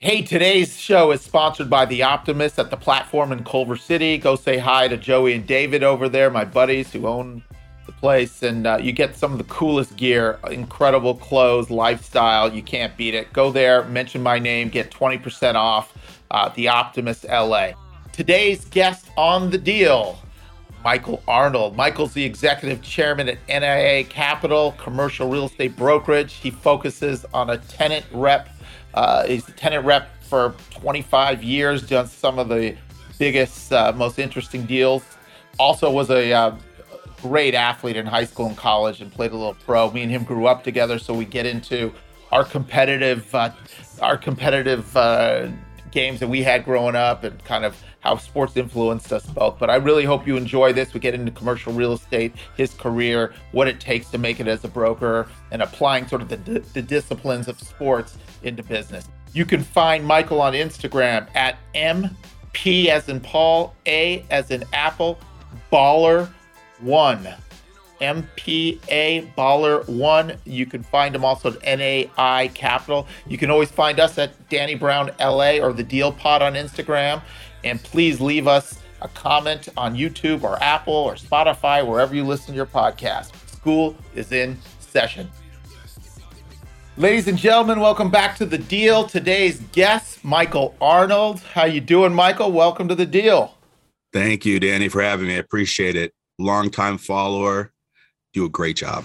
Hey, today's show is sponsored by The Optimist at the platform in Culver City. Go say hi to Joey and David over there, my buddies who own the place. And uh, you get some of the coolest gear, incredible clothes, lifestyle. You can't beat it. Go there, mention my name, get 20% off uh, The Optimist LA. Today's guest on the deal, Michael Arnold. Michael's the executive chairman at NAI Capital, commercial real estate brokerage. He focuses on a tenant rep uh, he's the tenant rep for 25 years, done some of the biggest, uh, most interesting deals. Also was a uh, great athlete in high school and college and played a little pro. Me and him grew up together, so we get into our competitive, uh, our competitive uh, games that we had growing up and kind of how sports influenced us both. But I really hope you enjoy this. We get into commercial real estate, his career, what it takes to make it as a broker, and applying sort of the, the disciplines of sports into business. You can find Michael on Instagram at MP as in Paul, A as in Apple, Baller One. MPA Baller One. You can find him also at NAI Capital. You can always find us at Danny Brown LA or the Deal Pod on Instagram. And please leave us a comment on YouTube or Apple or Spotify, wherever you listen to your podcast. School is in session. Ladies and gentlemen, welcome back to the deal. Today's guest, Michael Arnold. How you doing, Michael? Welcome to the deal. Thank you, Danny, for having me. I appreciate it. Longtime follower. Do a great job.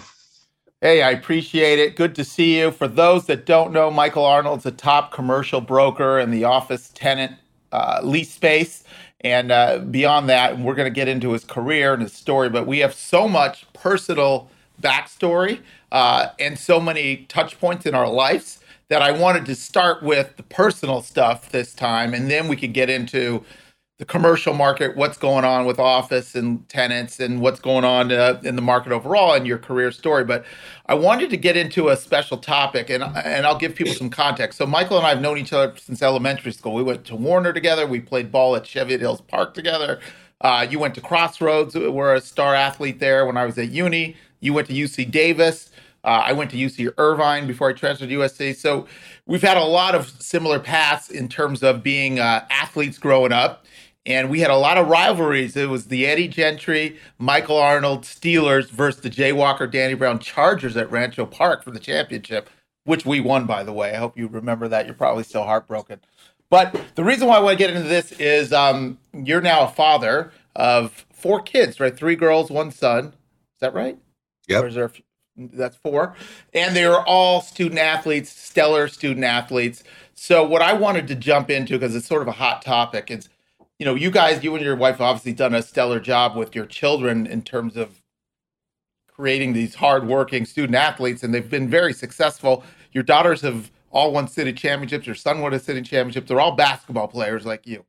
Hey, I appreciate it. Good to see you. For those that don't know, Michael Arnold's a top commercial broker in the office tenant uh, lease space. And uh, beyond that, we're going to get into his career and his story, but we have so much personal backstory uh, and so many touch points in our lives that I wanted to start with the personal stuff this time, and then we could get into the commercial market, what's going on with office and tenants, and what's going on uh, in the market overall, and your career story. But I wanted to get into a special topic, and and I'll give people some context. So Michael and I have known each other since elementary school. We went to Warner together. We played ball at Cheviot Hills Park together. Uh, you went to Crossroads. We were a star athlete there when I was at uni. You went to UC Davis. Uh, I went to UC Irvine before I transferred to USC. So we've had a lot of similar paths in terms of being uh, athletes growing up. And we had a lot of rivalries. It was the Eddie Gentry, Michael Arnold Steelers versus the Jay Walker, Danny Brown Chargers at Rancho Park for the championship, which we won, by the way. I hope you remember that. You're probably still heartbroken. But the reason why I want to get into this is um, you're now a father of four kids, right? Three girls, one son. Is that right? Yep. Or that's four. And they were all student athletes, stellar student athletes. So what I wanted to jump into, because it's sort of a hot topic, is you know, you guys, you and your wife obviously done a stellar job with your children in terms of creating these hardworking student athletes, and they've been very successful. Your daughters have all won city championships. Your son won a city championship. They're all basketball players like you.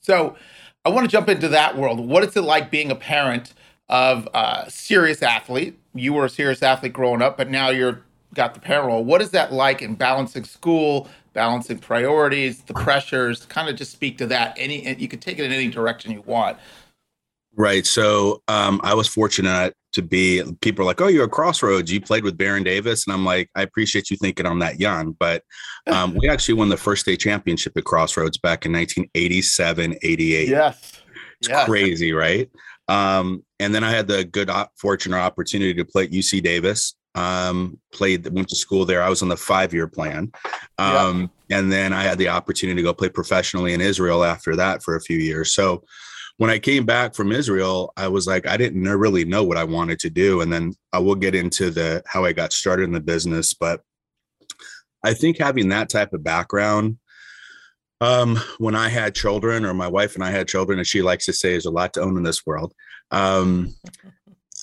So I want to jump into that world. What is it like being a parent of a serious athlete? You were a serious athlete growing up, but now you're got the parent role. What is that like in balancing school, balancing priorities, the pressures? Kind of just speak to that. Any you can take it in any direction you want. Right. So um, I was fortunate to be. People are like, "Oh, you're a Crossroads. You played with Baron Davis," and I'm like, "I appreciate you thinking I'm that young." But um, we actually won the first state championship at Crossroads back in 1987, 88. Yes. It's yes. crazy, right? Um, and then I had the good fortune or opportunity to play at UC Davis um, played, went to school there. I was on the five year plan. Um, yeah. And then I had the opportunity to go play professionally in Israel after that for a few years. So when I came back from Israel, I was like, I didn't really know what I wanted to do. And then I will get into the how I got started in the business. But I think having that type of background, um, when I had children, or my wife and I had children, as she likes to say, there's a lot to own in this world. Um,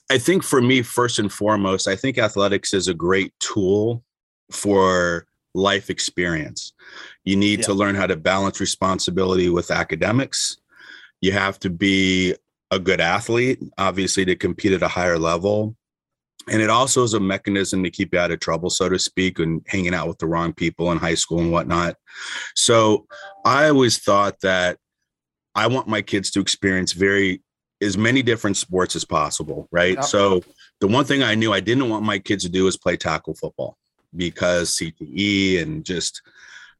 I think for me, first and foremost, I think athletics is a great tool for life experience. You need yeah. to learn how to balance responsibility with academics. You have to be a good athlete, obviously, to compete at a higher level. And it also is a mechanism to keep you out of trouble, so to speak, and hanging out with the wrong people in high school and whatnot. So I always thought that I want my kids to experience very as many different sports as possible, right? Yep. So the one thing I knew I didn't want my kids to do is play tackle football because CTE and just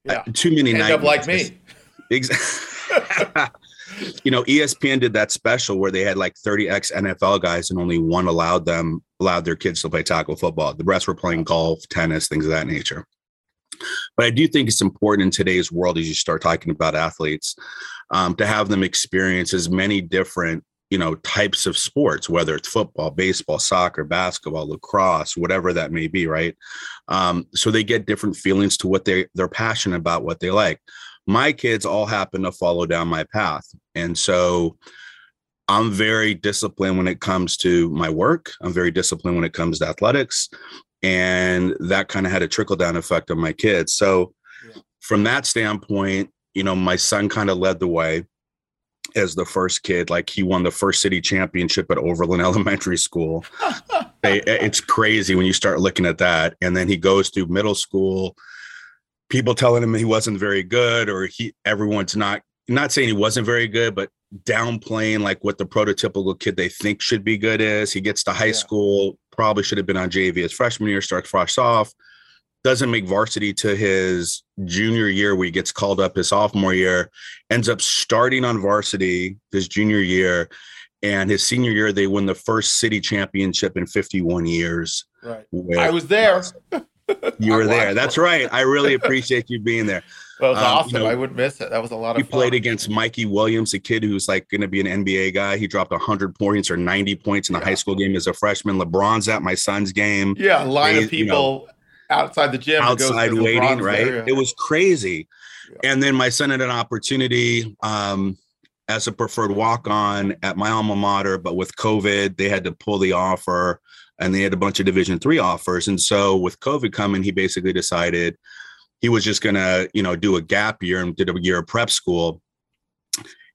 Yeah. Uh, too many End up like me. Exactly. you know, ESPN did that special where they had like 30 ex NFL guys and only one allowed them allowed their kids to play tackle football. The rest were playing golf, tennis, things of that nature. But I do think it's important in today's world as you start talking about athletes um, to have them experience as many different you know types of sports whether it's football baseball soccer basketball lacrosse whatever that may be right um, so they get different feelings to what they they're passionate about what they like my kids all happen to follow down my path and so i'm very disciplined when it comes to my work. I'm very disciplined when it comes to athletics. And that kind of had a trickle down effect on my kids. So Yeah. from that standpoint you know my son kind of led the way as the first kid. Like he won the first city championship at overland elementary school. It's crazy when you start looking at that. And then he goes through middle school. People telling him he wasn't very good or he everyone's not not saying he wasn't very good but downplaying like what the prototypical kid they think should be good is. He gets to high Yeah. school probably should have been on jv as freshman year starts fresh off. Doesn't make varsity to his junior year where he gets called up his sophomore year. Ends up starting on varsity his junior year and his senior year they win the first city championship in 51 years Right. I was there. you were there. that's right. I really appreciate you being there That was Um, you awesome. know, I wouldn't miss it. That was a lot he of fun. played against mikey williams a kid who's like going to be an nba guy he dropped 100 points or 90 points in the Yeah. high school game as a freshman lebron's at my son's game Yeah, a line They- of you people outside the gym. outside waiting, LeBron's right? yeah. It was crazy. Yeah. And then my son had an opportunity um, as a preferred walk on at my alma mater, but with COVID, they had to pull the offer and they had a bunch of Division three offers. And so with COVID coming, he basically decided he was just going to, you know, do a gap year and did a year of prep school.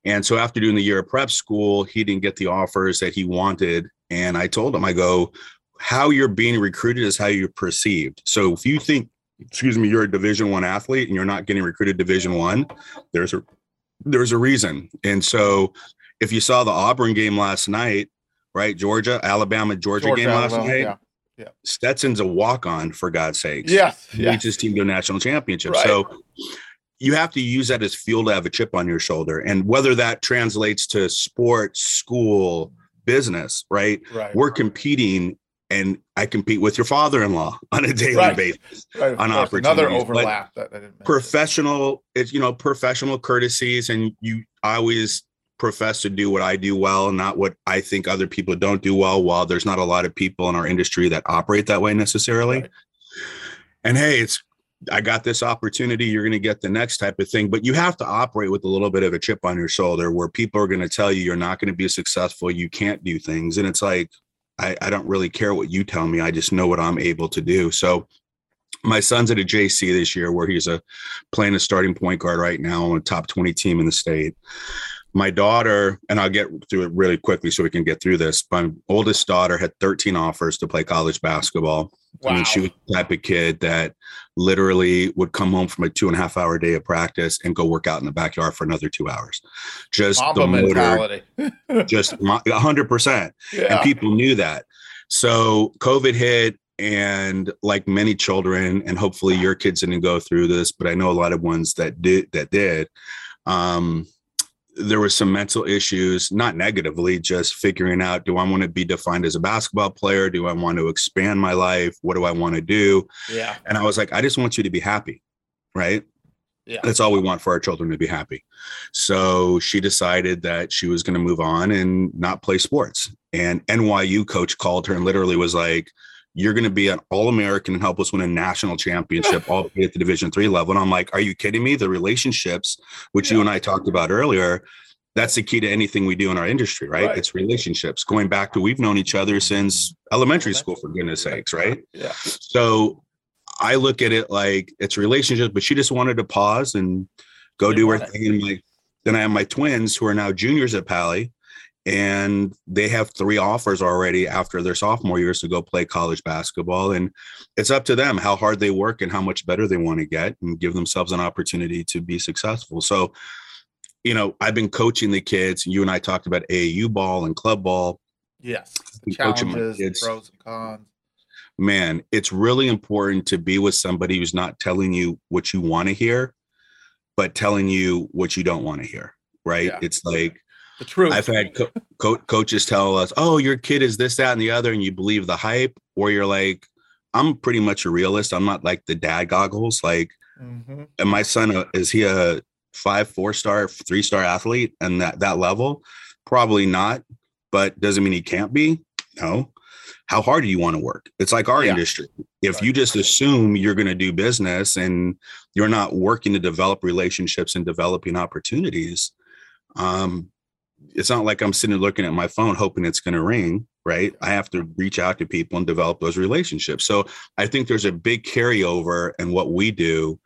And so after doing the year of prep school, he didn't get the offers that he wanted. And I told him, I go, how you're being recruited is how you're perceived. So if you think, excuse me, you're a division one athlete and you're not getting recruited division one, there's a there's a reason. And so if you saw the Auburn game last night, right? Georgia, Alabama, Georgia, Georgia, game last Alabama, night. Stetson's a walk-on for God's sakes. Yes. He Yes. leads his team to a national championship. Right. So you have to use that as fuel to have a chip on your shoulder. And whether that translates to sports, school, business, right? Right. We're competing and I compete with your father-in-law on a daily Right. basis. right, on course. Another opportunities, but overlap that I didn't. Professional, it's you know, professional courtesies, and you I always profess to do what I do well, not what I think other people don't do well. While there's not a lot of people in our industry that operate that way necessarily. Right. And hey, it's I got this opportunity, you're going to get the next type of thing, but you have to operate with a little bit of a chip on your shoulder where people are going to tell you you're not going to be successful, you can't do things. And it's like, I, I don't really care what you tell me. I just know what I'm able to do. So my son's at a JC this year where he's a playing a starting point guard right now on a top 20 team in the state. My daughter, and I'll get through it really quickly so we can get through this. My oldest daughter had 13 offers to play college basketball. I mean, she was the type of kid that literally would come home from a two and a half hour day of practice and go work out in the backyard for another two hours. Just Mamba the motor, mentality. just a hundred percent. yeah. And people knew that. So COVID hit, and like many children, and hopefully your kids didn't go through this, but I know a lot of ones that did that did. Um, there was some mental issues, not negatively, just figuring out do I want to be defined as a basketball player? Do I want to expand my life? What do I want to do? yeah. And I was like, I just want you to be happy. Right. Yeah. That's all we want for our children to be happy. So she decided that she was going to move on and not play sports. And NYU coach called her and literally was like, you're going to be an all-American and help us win a national championship all the way at the division three level. And I'm like, are you kidding me? The relationships, which you and I talked about earlier, that's the key to anything we do in our industry, right? Right. It's relationships. Going back to we've known each other since elementary school, for goodness sakes, right? Yeah. So I look at it like it's relationships, but she just wanted to pause and go do her thing. And like, then I have my twins who are now juniors at Pali, and they have three offers already after their sophomore years to go play college basketball. And it's up to them how hard they work and how much better they want to get and give themselves an opportunity to be successful. So, you know, I've been coaching the kids. You and I talked about AAU ball and club ball. Yes. The been coaching my challenges, the pros and cons. man, it's really important to be with somebody who's not telling you what you want to hear, but telling you what you don't want to hear. Right? Yeah. It's like the truth. I've had co- co- coaches tell us, "Oh, your kid is this, that, and the other," and you believe the hype, or you're like, "I'm pretty much a realist. I'm not like the dad goggles. Like, mm-hmm. and my son uh, is he a five, four star, three star athlete, and that that level? Probably not, but doesn't mean he can't be. No. How hard do you want to work? It's like our Yeah. industry. If Right. you just assume you're going to do business and you're not working to develop relationships and developing opportunities, um, it's not like I'm sitting looking at my phone hoping it's going to ring, right? I have to reach out to people and develop those relationships. So I think there's a big carryover in what we do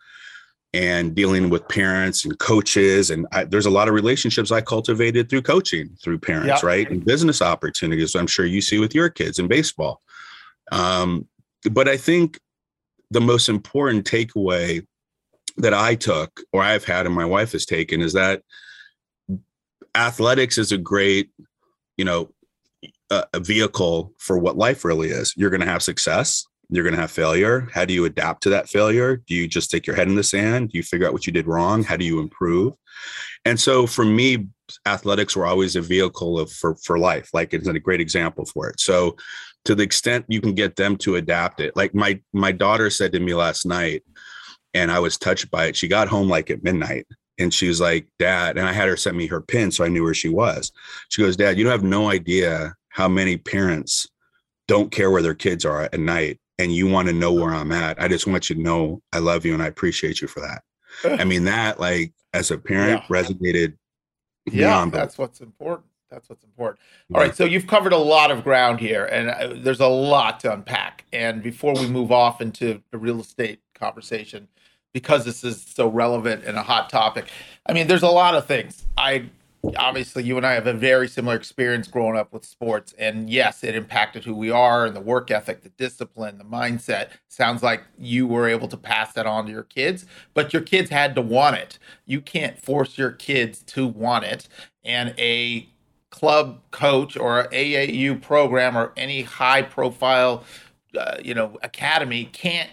and dealing with parents and coaches. And I, there's a lot of relationships I cultivated through coaching, through parents, Yeah. right? And business opportunities, I'm sure you see with your kids in baseball. Um, but I think the most important takeaway that I took or I've had and my wife has taken is that athletics is a great, you know, a, vehicle for what life really is. You're going to have success. You're going to have failure. How do you adapt to that failure? Do you just stick your head in the sand? Do you figure out what you did wrong? How do you improve? And so for me, athletics were always a vehicle of for for life. Like it's a great example for it. So to the extent you can get them to adapt it, like my my daughter said to me last night, and I was touched by it. She got home like at midnight and she was like, Dad, and I had her send me her pin so I knew where she was. She goes, Dad, you don't have no idea how many parents don't care where their kids are at night and you want to know where I'm at. I just want you to know I love you and I appreciate you for that. I mean, that like as a parent Yeah. resonated yeah, that's what's important. That's what's important. All right, so you've covered a lot of ground here, and uh, there's a lot to unpack. And before we move off into the real estate conversation, because this is so relevant and a hot topic, I mean, there's a lot of things. I obviously you and I have a very similar experience growing up with sports, and yes, it impacted who we are and the work ethic, the discipline, the mindset. Sounds like you were able to pass that on to your kids, but your kids had to want it. You can't force your kids to want it, and a club coach or a AAU program or any high profile, uh, you know, academy can't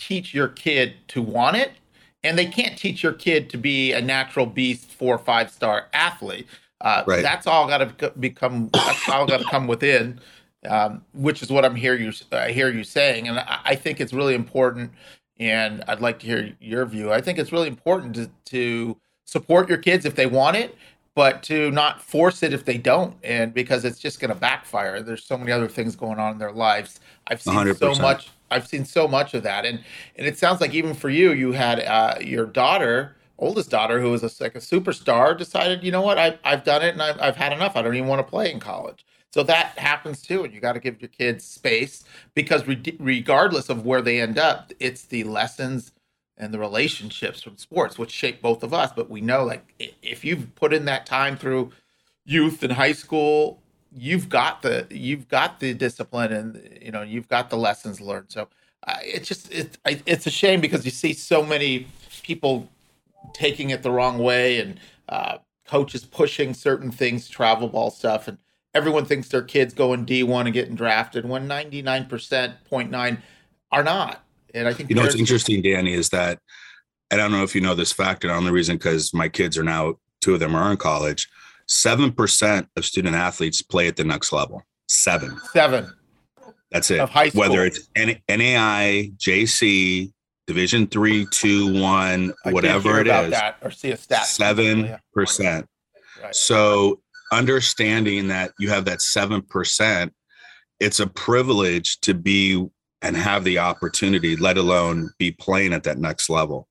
teach your kid to want it, and they can't teach your kid to be a natural beast, four or five star athlete. Uh, Right. That's all got to become. That's all got to come within, um, which is what I'm hear you. I hear you saying, and I, I think it's really important. And I'd like to hear your view. I think it's really important to, to support your kids if they want it, but to not force it if they don't, and because it's just going to backfire. There's so many other things going on in their lives. I've seen so 100%. much. I've seen so much of that, and and it sounds like even for you, you had uh, your daughter, oldest daughter, who was a, like a superstar, decided, you know what, I, I've done it, and I've, I've had enough. I don't even want to play in college. So that happens too, and you got to give your kids space because re- regardless of where they end up, it's the lessons and the relationships from sports which shape both of us. But we know, like, if you've put in that time through youth and high school, you've got the you've got the discipline and you know you've got the lessons learned. So uh, it's just it's it's a shame because you see so many people taking it the wrong way and uh, coaches pushing certain things, travel ball stuff, and everyone thinks their kids going D1 and getting drafted when 99% 0.9 are not. And I think You know what's interesting, Danny, is that I don't know if you know this fact, and the only reason because my kids are now two of them are in college. Seven percent of student athletes play at the next level. Seven. seven That's it. Of high school. Whether it's N- NAI, JC, Division three, two, one, I can't whatever hear it about is, that or see a stat. seven percent. right. So understanding that you have that seven percent, it's a privilege to be and have the opportunity, let alone be playing at that next level.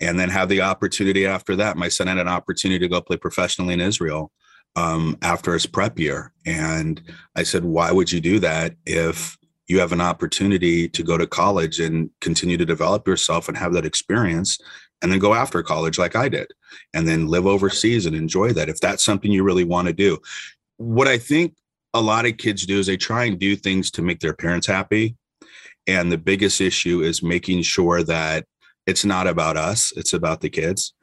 And then have the opportunity after that. My son had an opportunity to go play professionally in Israel um, after his prep year. And I said, why would you do that if you have an opportunity to go to college and continue to develop yourself and have that experience and then go after college like I did and then live overseas and enjoy that if that's something you really want to do. What I think a lot of kids do is they try and do things to make their parents happy. And the biggest issue is making sure that it's not about us, it's about the kids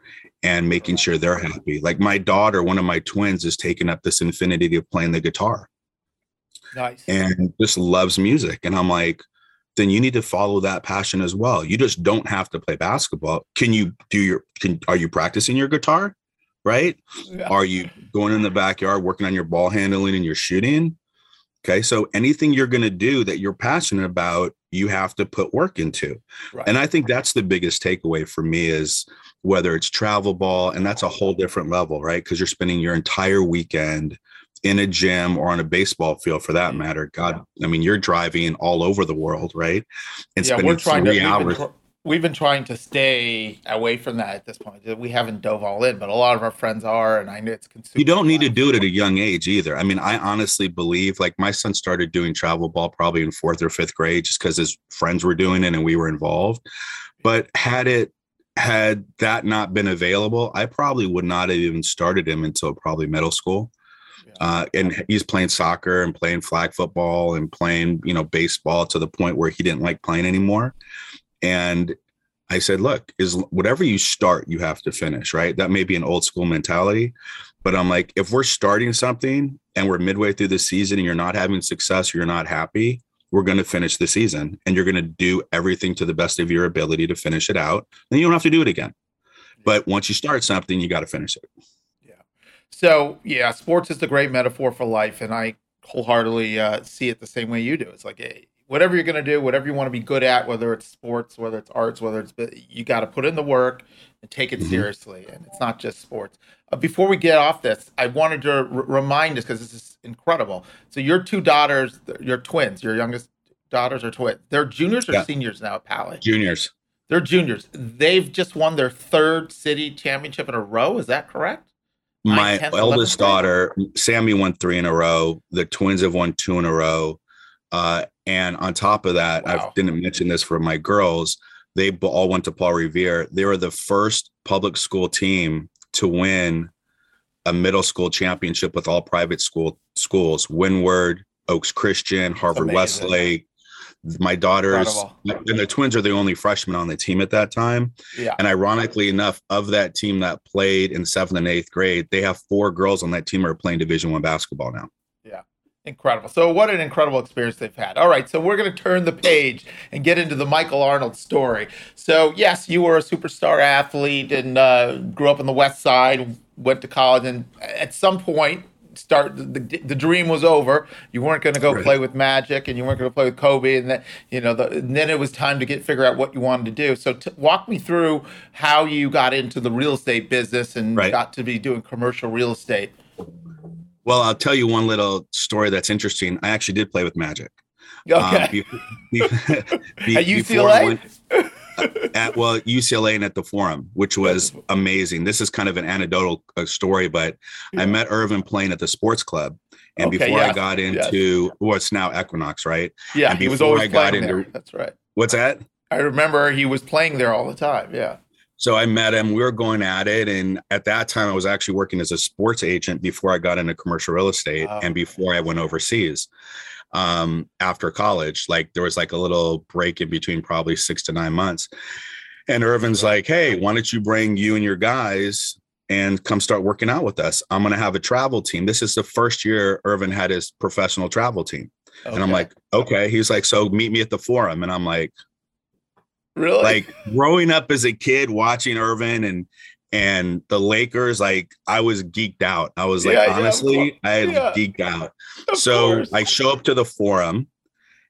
and making sure they're happy. Like my daughter, one of my twins, is taking up this infinity of playing the guitar Nice. and just loves music. And I'm like, then you need to follow that passion as well. You just don't have to play basketball. Can you do your can are you practicing your guitar? Right? Yeah. Are you going in the backyard working on your ball handling and your shooting? Okay. So anything you're going to do that you're passionate about, you have to put work into. Right. And I think that's the biggest takeaway for me is whether it's travel ball, and that's a whole different level, right? Because you're spending your entire weekend in a gym or on a baseball field for that mm-hmm. matter. God, I mean, you're driving all over the world, right? And yeah, we're trying to hours. We've been, we've been trying to stay away from that at this point. We haven't dove all in, but a lot of our friends are, and I know it's consuming. You don't need to do it at a young age either. I mean, I honestly believe like my son started doing travel ball probably in fourth or fifth grade just because his friends were doing it and we were involved. But had it had that not been available, I probably would not have even started him until probably middle school. Uh, and he's playing soccer and playing flag football and playing, you know, baseball to the point where he didn't like playing anymore. And I said, look, is whatever you start, you have to finish, right? That may be an old school mentality, but I'm like, if we're starting something and we're midway through the season and you're not having success, or you're not happy, we're going to finish the season and you're going to do everything to the best of your ability to finish it out. And you don't have to do it again. But once you start something, you got to finish it. Yeah. So yeah, sports is the great metaphor for life, and I wholeheartedly uh, see it the same way you do. It's like hey, whatever you're going to do, whatever you want to be good at, whether it's sports, whether it's arts, whether it's you got to put in the work and take it mm-hmm. seriously. And it's not just sports. Uh, before we get off this, I wanted to r- remind us because this is incredible. So your two daughters, your twins, your youngest daughters are twins. They're juniors or yeah. seniors now at Pali. Juniors. They're juniors. They've just won their third city championship in a row. Is that correct? my 10th, eldest daughter, Sammy, won three in a row. The twins have won two in a row. Uh, and on top of that, wow. I didn't mention this for my girls. They all went to Paul Revere. They were the first public school team to win a middle school championship with all private school schools. Windward, Oaks Christian, Harvard Westlake, my daughters and the twins are the only freshmen on the team at that time. Yeah. And ironically enough, of that team that played in seventh and eighth grade, they have four girls on that team who are playing Division One basketball now. Yeah. Incredible. So what an incredible experience they've had. All right, so we're going to turn the page and get into the Michael Arnold story. So yes, you were a superstar athlete and uh, grew up on the West Side, went to college, and at some point start the, the dream was over. You weren't going to go right. play with Magic, and you weren't going to play with Kobe, and then you know, the, then it was time to get figure out what you wanted to do. So, t- walk me through how you got into the real estate business and right. got to be doing commercial real estate. Well, I'll tell you one little story that's interesting. I actually did play with Magic. Okay. Um, be, be, be, At UCLA. at well UCLA and at the Forum, which was amazing. This is kind of an anecdotal uh, story, but. I met Earvin playing at the sports club, and okay, before I got into yes. what's now Equinox, right? Yeah, and he was always I got into there. that's right. What's that? I remember he was playing there all the time. Yeah. So I met him. We were going at it, and at that time, I was actually working as a sports agent before I got into commercial real estate and before I went overseas um, after college. Like there was like a little break in between, probably six to nine months. And Earvin's like, "Hey, why don't you bring you and your guys and come start working out with us? I'm going to have a travel team. This is the first year Earvin had his professional travel team." Okay. And I'm like, "Okay." He's like, "So meet me at the forum." And I'm like, Really? Like growing up as a kid watching Earvin and and the Lakers, like I was geeked out. I was like, yeah, honestly, yeah, I yeah. geeked out. Of so course. I show up to the forum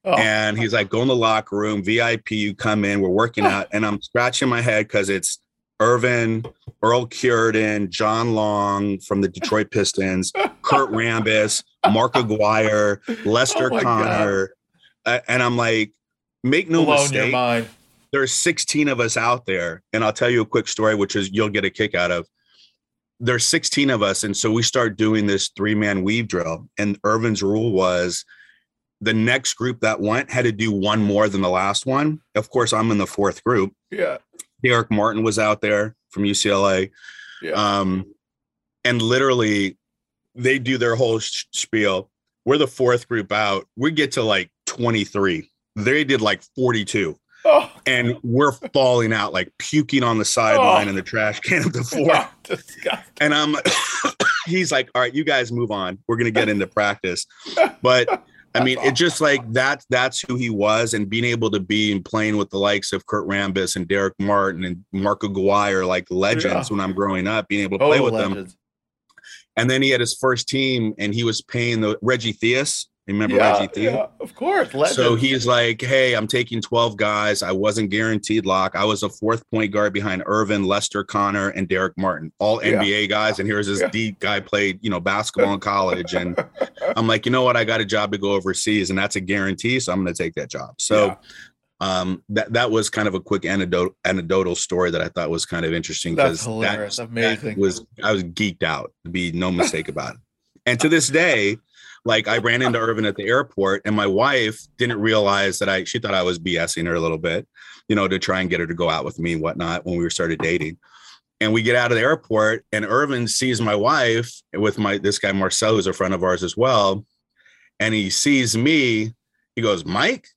oh. and he's like, go in the locker room, VIP, you come in, we're working out. And I'm scratching my head because it's Earvin, Earl Cureton, John Long from the Detroit Pistons, Kurt Rambis, Mark Aguirre, Lester oh Conner. Uh, and I'm like, make no Blown mistake there's 16 of us out there and i'll tell you a quick story which is you'll get a kick out of. There's 16 of us and so we start doing this three man weave drill and Earvin's rule was the next group that went had to do one more than the last one. Of course i'm in the fourth group. Yeah. Darrick Martin was out there from ucla yeah. um and literally they do their whole spiel. We're the fourth group out. We get to like 23 they did like 42 Oh. And we're falling out, like puking on the sideline oh. in the trash can of the floor. and I'm, he's like, all right, you guys move on. We're going to get into practice. But I mean, it's just like that. That's who he was, and being able to be and playing with the likes of Kurt Rambis and Darrick Martin and Mark Aguirre, like legends yeah. when I'm growing up, being able to play with legends. them. And then he had his first team, and he was paying the Reggie Theus Remember yeah, Reggie Theus? Yeah, of course. Legend. So he's like, hey, I'm taking 12 guys. I wasn't guaranteed lock. I was a fourth point guard behind Earvin, Lester Conner, and Darrick Martin, all yeah. NBA guys. And here's this yeah. deep guy played, you know, basketball in college. And I'm like, you know what? I got a job to go overseas, and that's a guarantee. So I'm going to take that job. So um, that that was kind of a quick anecdote anecdotal story that I thought was kind of interesting because that, amazing. That was I was geeked out to be no mistake about it. And to this day, like I ran into Earvin at the airport, and my wife didn't realize that I. She thought I was BSing her a little bit, you know, to try and get her to go out with me and whatnot when we started dating. And we get out of the airport, and Earvin sees my wife with my this guy Marcel, who's a friend of ours as well, and he sees me. He goes, Mike,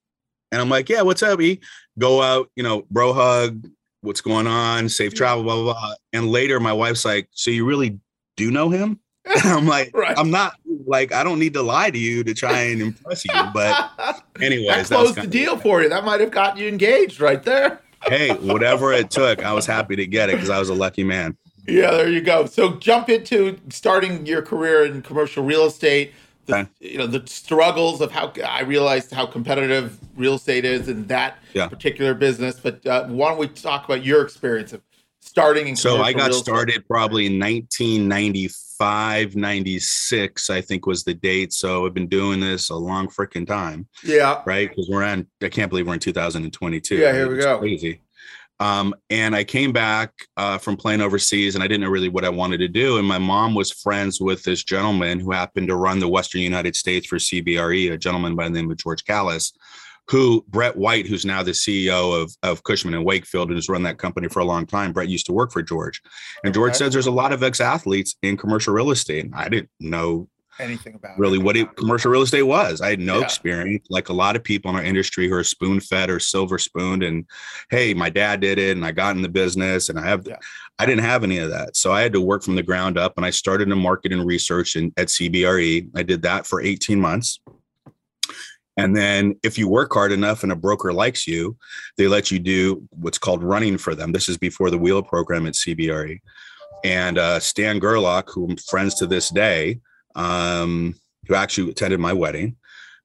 and I'm like, yeah, what's up? He go out, you know, bro hug. What's going on? Safe travel, blah blah blah. And later, my wife's like, so you really do know him? I'm like, right. I'm not like I don't need to lie to you to try and impress you. But anyways, that closed the deal for you. That might have gotten you engaged right there. hey, whatever it took, I was happy to get it because I was a lucky man. Yeah, there you go. So jump into starting your career in commercial real estate. The, okay. You know the struggles of how I realized how competitive real estate is in that yeah. particular business. But uh, why don't we talk about your experience of starting in so i got started probably in 1995 96 i think was the date. So i've been doing this a long freaking time yeah. right? Because we're on i can't believe we're in 2022 yeah here we go. crazy. Um, and I came back uh, from playing overseas, and I didn't know really what I wanted to do. And my mom was friends with this gentleman who happened to run the Western United States for CBRE, a gentleman by the name of George Callis who Brett White, who's now the CEO of, of Cushman and Wakefield and has run that company for a long time. Brett used to work for George. And George okay. says there's a lot of ex-athletes in commercial real estate. And I didn't know anything about really it. what it, commercial real estate was. I had no yeah. experience, like a lot of people in our industry who are spoon fed or silver spooned. And hey, my dad did it, and I got in the business, and I have, yeah. I didn't have any of that, so I had to work from the ground up. And I started in market and research in, at CBRE. I did that for 18 months. And then if you work hard enough and a broker likes you, they let you do what's called running for them. This is before the wheel program at CBRE. And uh, Stan Gerlach, who I'm friends to this day, um, who actually attended my wedding,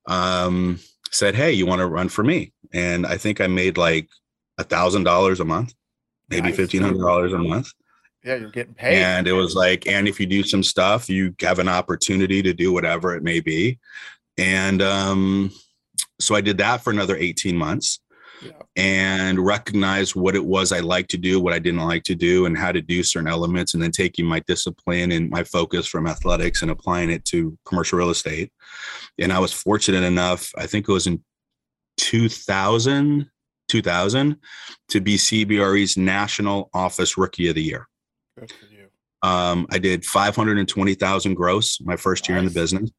um, said, Hey, you want to run for me? And I think I made like a thousand dollars a month, maybe nice. fifteen hundred dollars a month. Yeah, you're getting paid. And it was like, and if you do some stuff, you have an opportunity to do whatever it may be. And um, so I did that for another 18 months yeah. and recognized what it was I liked to do, what I didn't like to do, and how to do certain elements, and then taking my discipline and my focus from athletics and applying it to commercial real estate. And I was fortunate enough, I think it was in 2000, 2000 to be CBRE's National Office Rookie of the Year. Good for you. Um, I did 520,000 gross my first year in the business.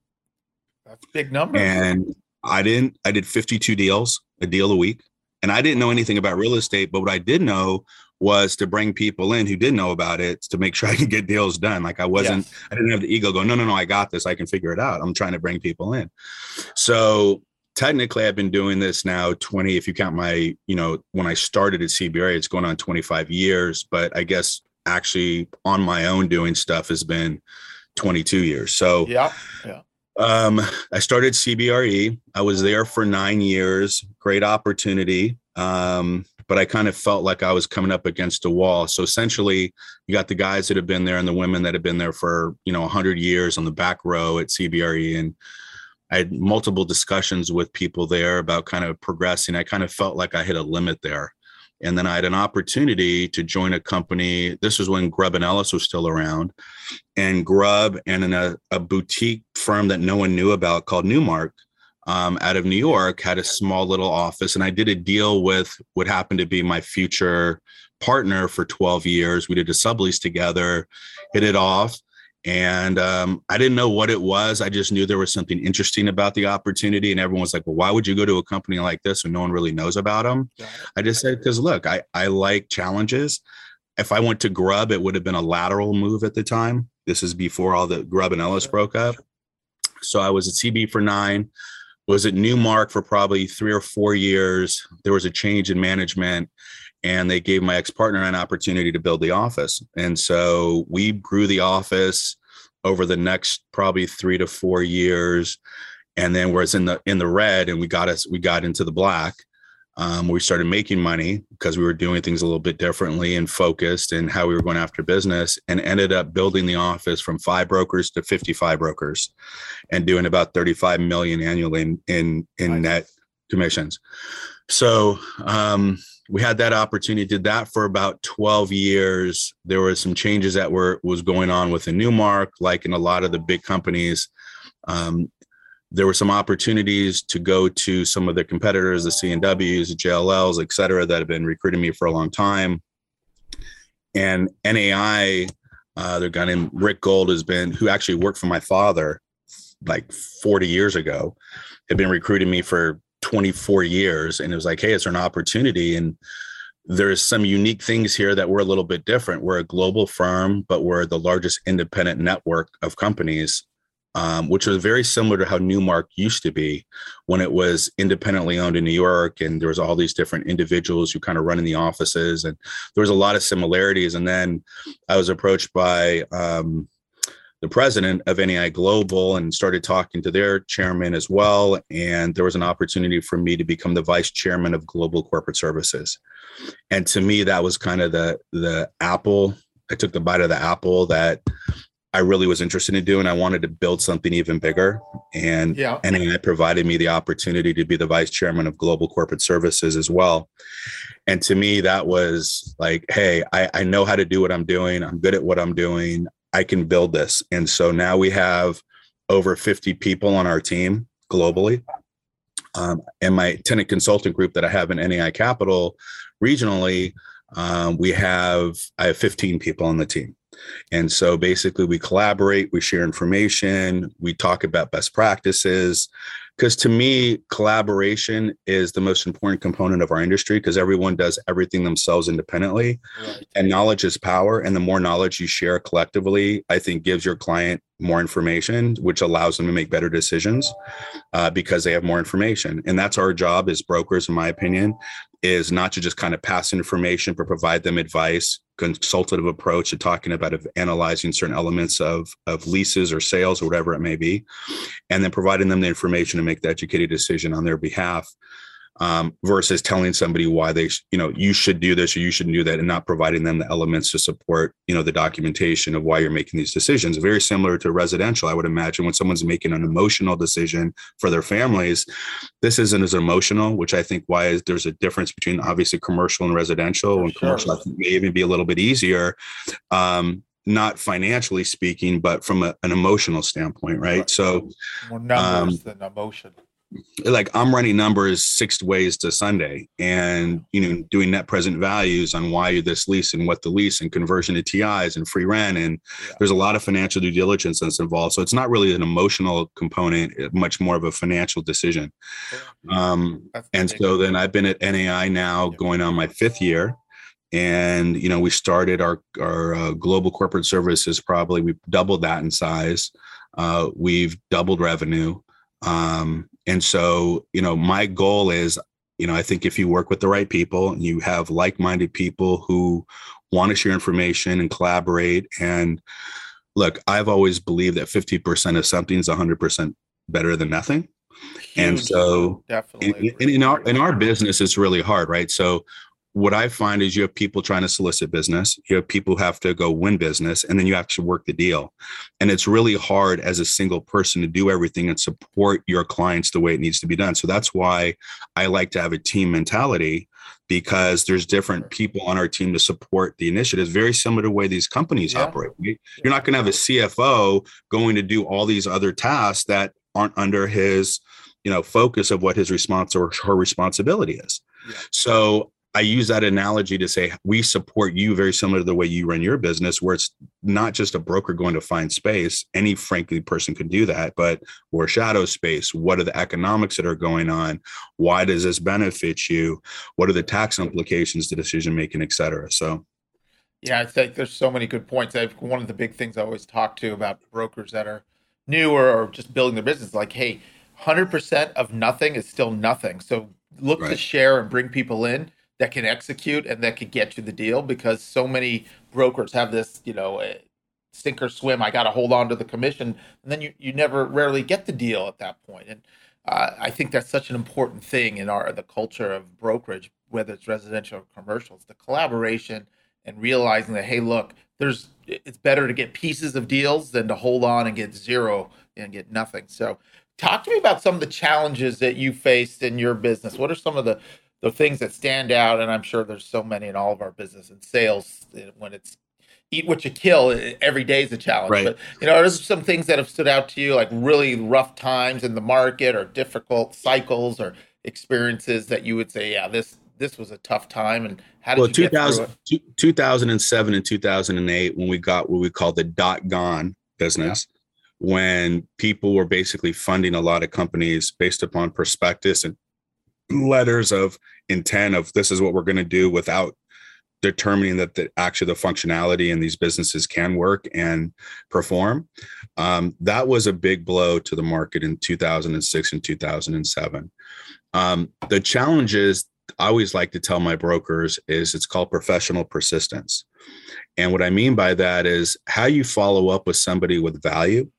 That's big number. And I didn't, I did 52 deals, a deal a week. And I didn't know anything about real estate, but what I did know was to bring people in who didn't know about it to make sure I could get deals done. Like I wasn't, yes. I didn't have the ego go, no, no, no, I got this. I can figure it out. I'm trying to bring people in. So technically I've been doing this now 20, if you count my, you know, when I started at CBRE, it's going on 25 years, but I guess actually on my own doing stuff has been 22 years. So yeah, yeah. Um, I started CBRE. I was there for nine years. Great opportunity. Um, but I kind of felt like I was coming up against a wall. So essentially, you got the guys that have been there and the women that have been there for you know 100 years on the back row at CBRE, and I had multiple discussions with people there about kind of progressing. I kind of felt like I hit a limit there. And then I had an opportunity to join a company. This was when Grubb and Ellis was still around. And Grubb and a, a boutique firm that no one knew about called Newmark um, out of New York had a small little office. And I did a deal with what happened to be my future partner for 12 years. We did a sublease together, hit it off and um, I didn't know what it was. I just knew there was something interesting about the opportunity. And everyone was like, well, why would you go to a company like this when no one really knows about them? I just said, because look, I, I like challenges. If I went to Grubb, it would have been a lateral move at the time. This is before all the Grubb and Ellis broke up. So I was at CB for nine. was at Newmark for probably three or four years. There was a change in management, and they gave my ex partner an opportunity to build the office. And so we grew the office over the next probably three to four years, and then was in the in the red, and we got us we got into the black um, we started making money because we were doing things a little bit differently and focused and how we were going after business and ended up building the office from five brokers to 55 brokers and doing about 35 million annually in in, in net commissions. So um, we had that opportunity did that for about 12 years. There were some changes that were was going on with the newmark like in a lot of the big companies um, there were some opportunities to go to some of the competitors, the CNWs, the JLLs, et cetera, that have been recruiting me for a long time. And NAI, uh, their guy named Rick Gold has been, who actually worked for my father like 40 years ago, had been recruiting me for 24 years. And it was like, hey, it's an opportunity. And there's some unique things here that we're a little bit different. We're a global firm, but we're the largest independent network of companies um, which was very similar to how Newmark used to be when it was independently owned in New York, and there was all these different individuals who kind of run in the offices, and there was a lot of similarities. And then I was approached by um, the president of NAI Global and started talking to their chairman as well. And there was an opportunity for me to become the vice chairman of Global Corporate Services. And to me, that was kind of the the apple. I took the bite of the apple that I really was interested in doing. I wanted to build something even bigger. And yeah. NAI provided me the opportunity to be the vice chairman of global corporate services as well. And to me, that was like, hey, I, I know how to do what I'm doing. I'm good at what I'm doing. I can build this. And so now we have over 50 people on our team globally. Um, and my tenant consultant group that I have in NAI Capital regionally, um, we have I have 15 people on the team. And so basically, we collaborate, we share information, we talk about best practices. Because to me, collaboration is the most important component of our industry because everyone does everything themselves independently. Right. And knowledge is power. And the more knowledge you share collectively, I think gives your client more information, which allows them to make better decisions uh, because they have more information. And that's our job as brokers, in my opinion, is not to just kind of pass information, but provide them advice, consultative approach to talking about analyzing certain elements of, of leases or sales or whatever it may be, and then providing them the information to make the educated decision on their behalf um, versus telling somebody why they, you know, you should do this or you shouldn't do that, and not providing them the elements to support, you know, the documentation of why you're making these decisions. Very similar to residential, I would imagine, when someone's making an emotional decision for their families, this isn't as emotional, which I think why is there's a difference between obviously commercial and residential. and commercial, I think may even be a little bit easier. Um, not financially speaking, but from a, an emotional standpoint, right? right. So more numbers um, than emotion like I'm running numbers six ways to Sunday and, you know, doing net present values on why you this lease and what the lease and conversion to TIs and free rent. And yeah. there's a lot of financial due diligence that's involved. So it's not really an emotional component, much more of a financial decision. Um, and so then I've been at NAI now going on my fifth year. And, you know, we started our, our uh, global corporate services, probably we doubled that in size. Uh, we've doubled revenue. Um, and so, you know, my goal is, you know, I think if you work with the right people and you have like minded people who want to share information and collaborate. And look, I've always believed that 50% of something is 100% better than nothing. Huge. And so, definitely, in, in, our in our business, it's really hard, right? So, what I find is you have people trying to solicit business, you have people who have to go win business, and then you have to work the deal. And it's really hard as a single person to do everything and support your clients the way it needs to be done. So that's why I like to have a team mentality because there's different people on our team to support the initiatives, very similar to the way these companies yeah. operate. Right? You're not going to have a CFO going to do all these other tasks that aren't under his you know focus of what his response or her responsibility is. Yeah. So I use that analogy to say we support you very similar to the way you run your business, where it's not just a broker going to find space. Any frankly person can do that, but we're shadow space. What are the economics that are going on? Why does this benefit you? What are the tax implications to decision making, et cetera? So yeah, I think there's so many good points. I've, one of the big things I always talk to about brokers that are new or, or just building their business, like, hey, 100% of nothing is still nothing. So look right. to share and bring people in that can execute and that could get you the deal because so many brokers have this, you know, eh, sink or swim. I got to hold on to the commission, and then you you never rarely get the deal at that point. And uh, I think that's such an important thing in our the culture of brokerage, whether it's residential or commercial. It's the collaboration and realizing that hey, look, there's it's better to get pieces of deals than to hold on and get zero and get nothing. So talk to me about some of the challenges that you faced in your business. What are some of the the things that stand out? And I'm sure there's so many in all of our business and sales eh, when it's eat what you kill eh, every day is a challenge. Right. But you know, there's some things that have stood out to you, like really rough times in the market or difficult cycles or experiences that you would say, yeah, this this was a tough time and how did well, you 2000, 2007 and 2008 when we got what we call the dot gone business yeah. when people were basically funding a lot of companies based upon prospectus and letters of intent of this is what we're going to do without determining that the actually the functionality in these businesses can work and perform. Um, that was a big blow to the market in 2006 and 2007 um, the challenges i always like to tell my brokers is it's called professional persistence. And what i mean by that is how you follow up with somebody with value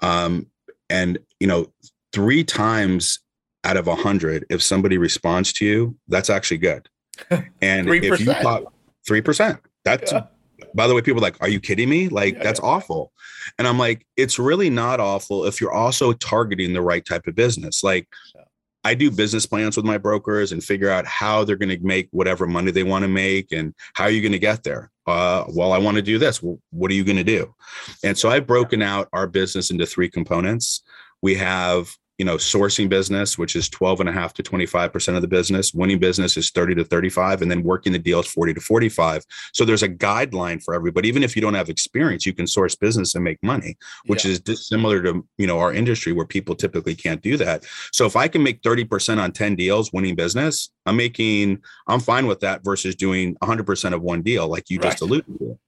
um, and you know three times out of a hundred, if somebody responds to you, that's actually good. And 3%. if you pop three percent, that's yeah. by the way, people are like, are you kidding me? Like yeah, that's yeah. awful. And I'm like, it's really not awful if you're also targeting the right type of business. Like I do business plans with my brokers and figure out how they're going to make whatever money they want to make and how are you going to get there. Uh, well, I want to do this. Well, what are you going to do? And so I've broken out our business into three components. We have you know sourcing business which is 12 and a half to 25% of the business winning business is 30 to 35 and then working the deals 40 to 45 so there's a guideline for everybody even if you don't have experience you can source business and make money which yeah. is dissimilar to you know our industry where people typically can't do that so if i can make 30% on 10 deals winning business i'm making i'm fine with that versus doing 100% of one deal like you right. just alluded to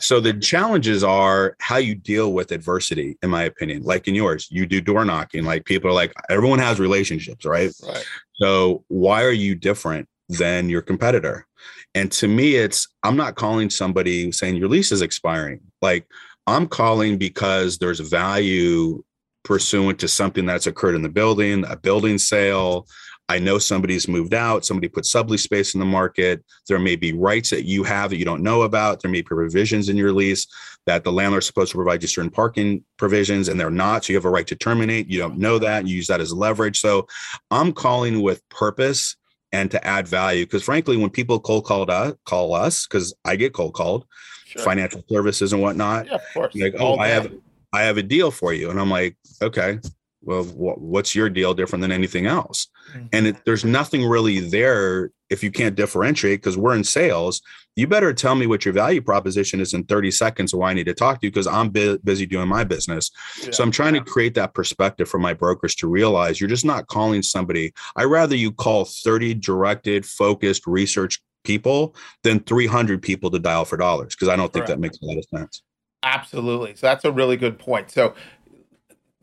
so the challenges are how you deal with adversity, in my opinion. Like in yours, you do door knocking. Like people are like, everyone has relationships, right? Right. So why are you different than your competitor? And to me, it's I'm not calling somebody saying your lease is expiring. Like I'm calling because there's value pursuant to something that's occurred in the building, a building sale, I know somebody's moved out, somebody put sublease space in the market. There may be rights that you have that you don't know about. There may be provisions in your lease that the landlord's supposed to provide you certain parking provisions and they're not. So you have a right to terminate. You don't know that. You use that as leverage. So I'm calling with purpose and to add value. Because frankly, when people cold called us, call us, because I get cold called, sure. financial services and whatnot. Yeah, of course. Like, oh, I have I have a deal for you. And I'm like, okay, well, what's your deal different than anything else? Mm-hmm. And it, there's nothing really there if you can't differentiate because we're in sales. You better tell me what your value proposition is in 30 seconds, or why I need to talk to you because I'm bu- busy doing my business. Yeah. So I'm trying to create that perspective for my brokers to realize you're just not calling somebody. I rather you call 30 directed, focused research people than 300 people to dial for dollars because I don't think that makes a lot of sense. Absolutely. So that's a really good point. So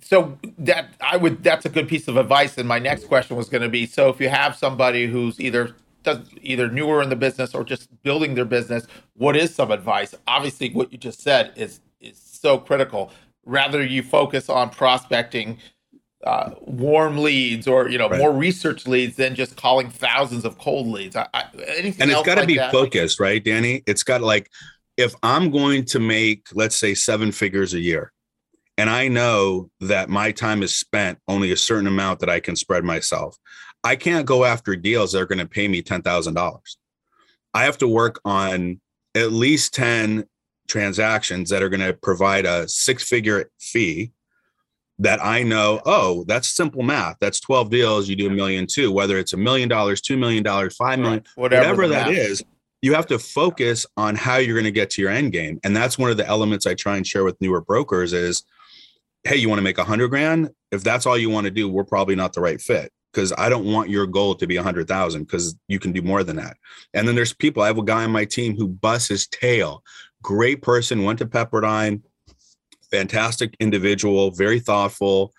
so that I would that's a good piece of advice. And my next question was going to be: so if you have somebody who's either does either newer in the business or just building their business, what is some advice? Obviously, what you just said is is so critical. Rather, you focus on prospecting uh, warm leads or you know right. more research leads than just calling thousands of cold leads. I, I, and it's got to like be that? focused, right, Danny? It's got like if I'm going to make let's say seven figures a year and I know that my time is spent only a certain amount that I can spread myself. I can't go after deals that are going to pay me $10,000. I have to work on at least 10 transactions that are going to provide a six figure fee that I know, oh, that's simple math. That's 12 deals. You do a million two, whether it's a million dollars, $2 million, $5 million, whatever, whatever that is you have to focus on how you're going to get to your end game. And that's one of the elements I try and share with newer brokers is hey, you want to make a hundred grand? If that's all you want to do, we're probably not the right fit because I don't want your goal to be a hundred thousand because you can do more than that. And then there's people. I have a guy on my team who busts his tail. Great person, went to Pepperdine, fantastic individual, very thoughtful,